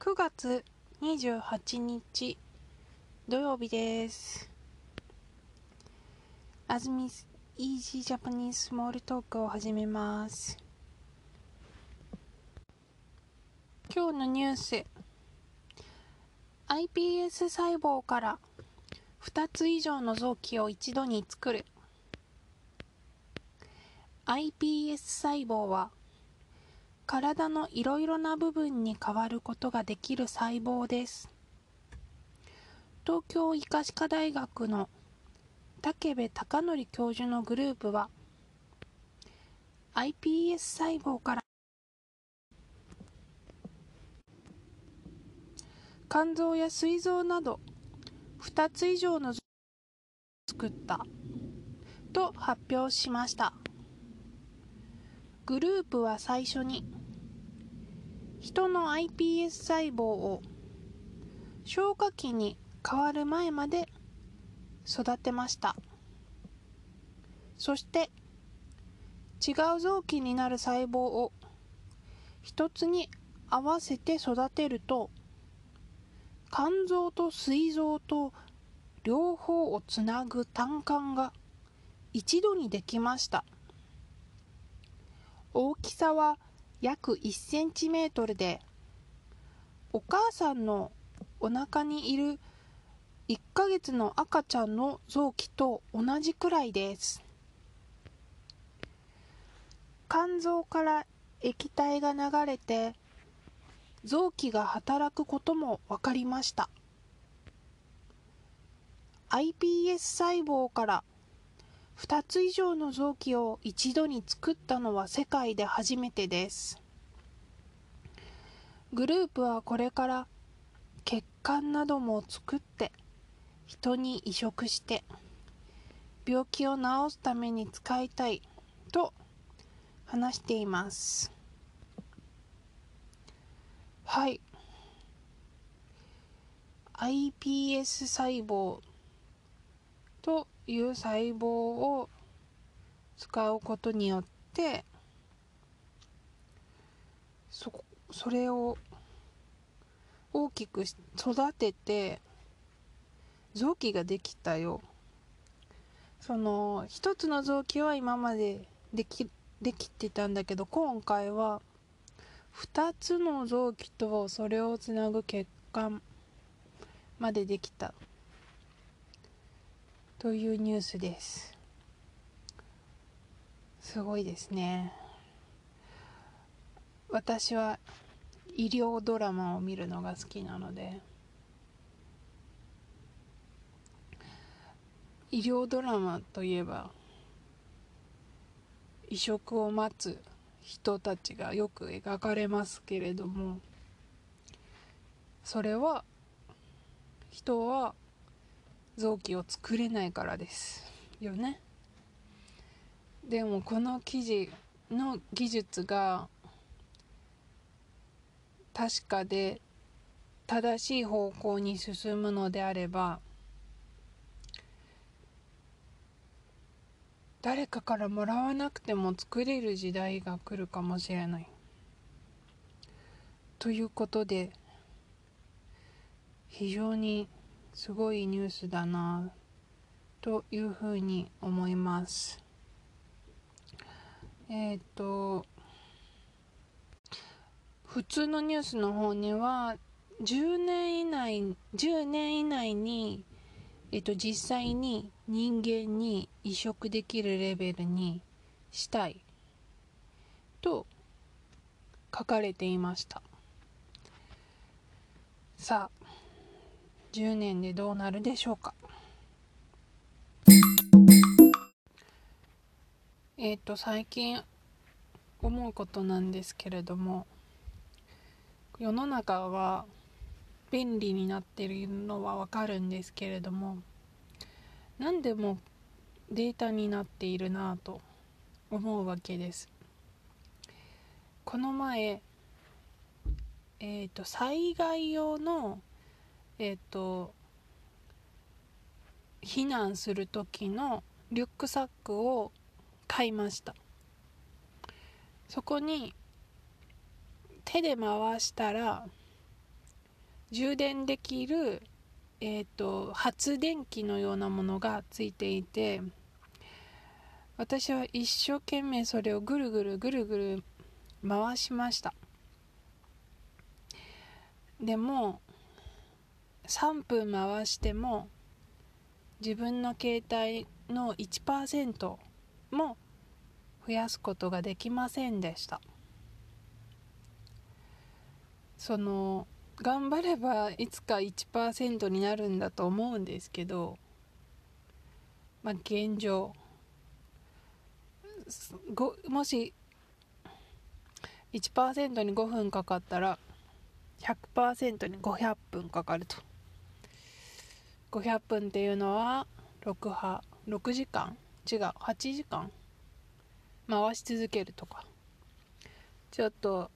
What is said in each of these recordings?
9月28日土曜日です。あずみ Easy Japanese Small Talk を始めます。今日のニュース iPS 細胞から2つ以上の臓器を一度に作る iPS 細胞は体のいろいろな部分に変わることができる細胞です。東京医科歯科大学の武部孝則教授のグループは iPS 細胞から肝臓や膵臓など2つ以上の臓を作ったと発表しました。グループは最初に人の iPS 細胞を消化器に変わる前まで育てました。そして違う臓器になる細胞を一つに合わせて育てると肝臓と膵臓と両方をつなぐ胆管が一度にできました。大きさは約1センチメートルでお母さんのお腹にいる1ヶ月の赤ちゃんの臓器と同じくらいです。肝臓から液体が流れて臓器が働くことも分かりました。iPS 細胞から2つ以上の臓器を一度に作ったのは世界で初めてです。グループはこれから血管なども作って人に移植して病気を治すために使いたいと話しています。はい。iPS 細胞という細胞を使うことによってそそれを大きく育てて臓器ができたよ。その一つの臓器は今までできできてたんだけど今回は2つの臓器とそれをつなぐ血管までできた。というニュースです。すごいですね。私は医療ドラマを見るのが好きなので医療ドラマといえば移植を待つ人たちがよく描かれますけれどもそれは人は臓器を作れないからです。よね。でもこの記事の技術が確かで正しい方向に進むのであれば誰かからもらわなくても作れる時代が来るかもしれない。ということで非常にすごいニュースだなというふうに思います。えっ、と普通のニュースの方には10年以内10年以内にえっと、実際に人間に移植できるレベルにしたいと書かれていました。さあ10年でどうなるでしょうか？えっ、と最近思うことなんですけれども世の中は便利になっているのはわかるんですけれども何でもデータになっているなぁと思うわけです。この前えっ、と災害用のえっ、と避難する時のリュックサックを買いました。そこに手で回したら充電できる、えーと、発電機のようなものがついていて私は一生懸命それをぐるぐるぐるぐる回しました。でも3分回しても自分の携帯の1%も増やすことができませんでした。その頑張ればいつか1%になるんだと思うんですけどまあ現状もし1%に5分かかったら100%に500分かかると。500分っていうのは 6, 波6時間違う8時間回し続けるとか。ちょっと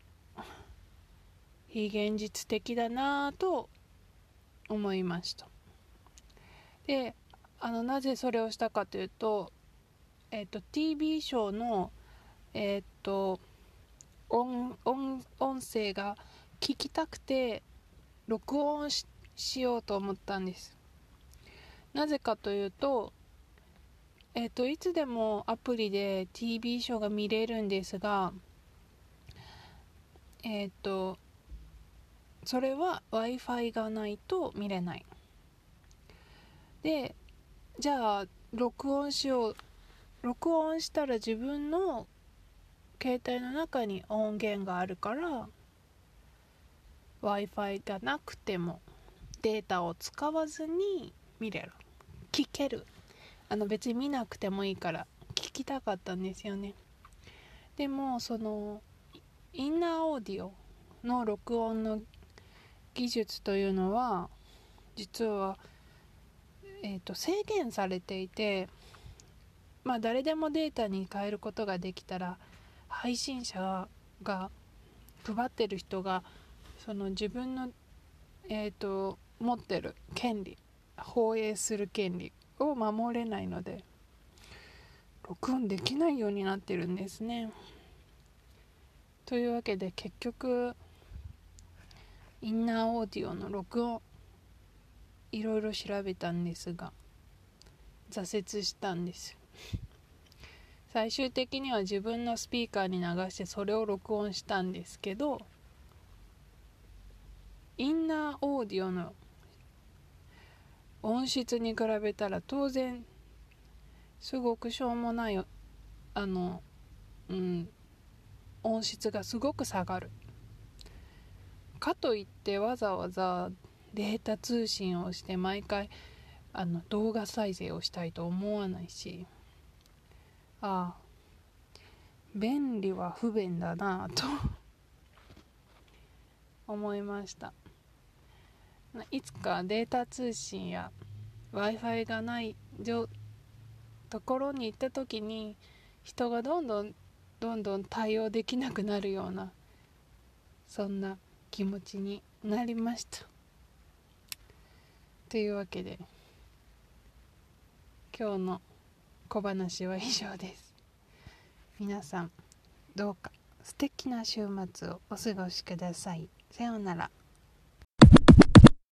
非現実的だなぁと思いました。であのなぜそれをしたかというと,、えーと、TV ショーのえっ、ー、と音音音声が聞きたくて録音しようと思ったんです。なぜかというとえっ、といつでもアプリで TV ショーが見れるんですがえっ、とそれは w i f i がないと見れない。でじゃあ録音しよう。録音したら自分の携帯の中に音源があるから w i f i がなくてもデータを使わずに見れる。聞ける。あの別に見なくてもいいから聞きたかったんですよね。でもそのインナーオーディオの録音の技術というのは実は、えーと、制限されていてまあ誰でもデータに変えることができたら配信者が配ってる人がその自分の、えーと、持ってる権利放映する権利を守れないので録音できないようになってるんですね。というわけで結局インナーオーディオの録音いろいろ調べたんですが挫折したんです最終的には自分のスピーカーに流してそれを録音したんですけどインナーオーディオの音質に比べたら当然すごくしょうもないあのうん音質がすごく下がる。かといってわざわざデータ通信をして毎回あの動画再生をしたいと思わないしああ便利は不便だなと思いました。いつかデータ通信や w i f i がないところに行った時に人がどんどんどんどん対応できなくなるようなそんな気持ちになりました。というわけで今日の小話は以上です。皆さんどうか素敵な週末をお過ごしください。さようなら。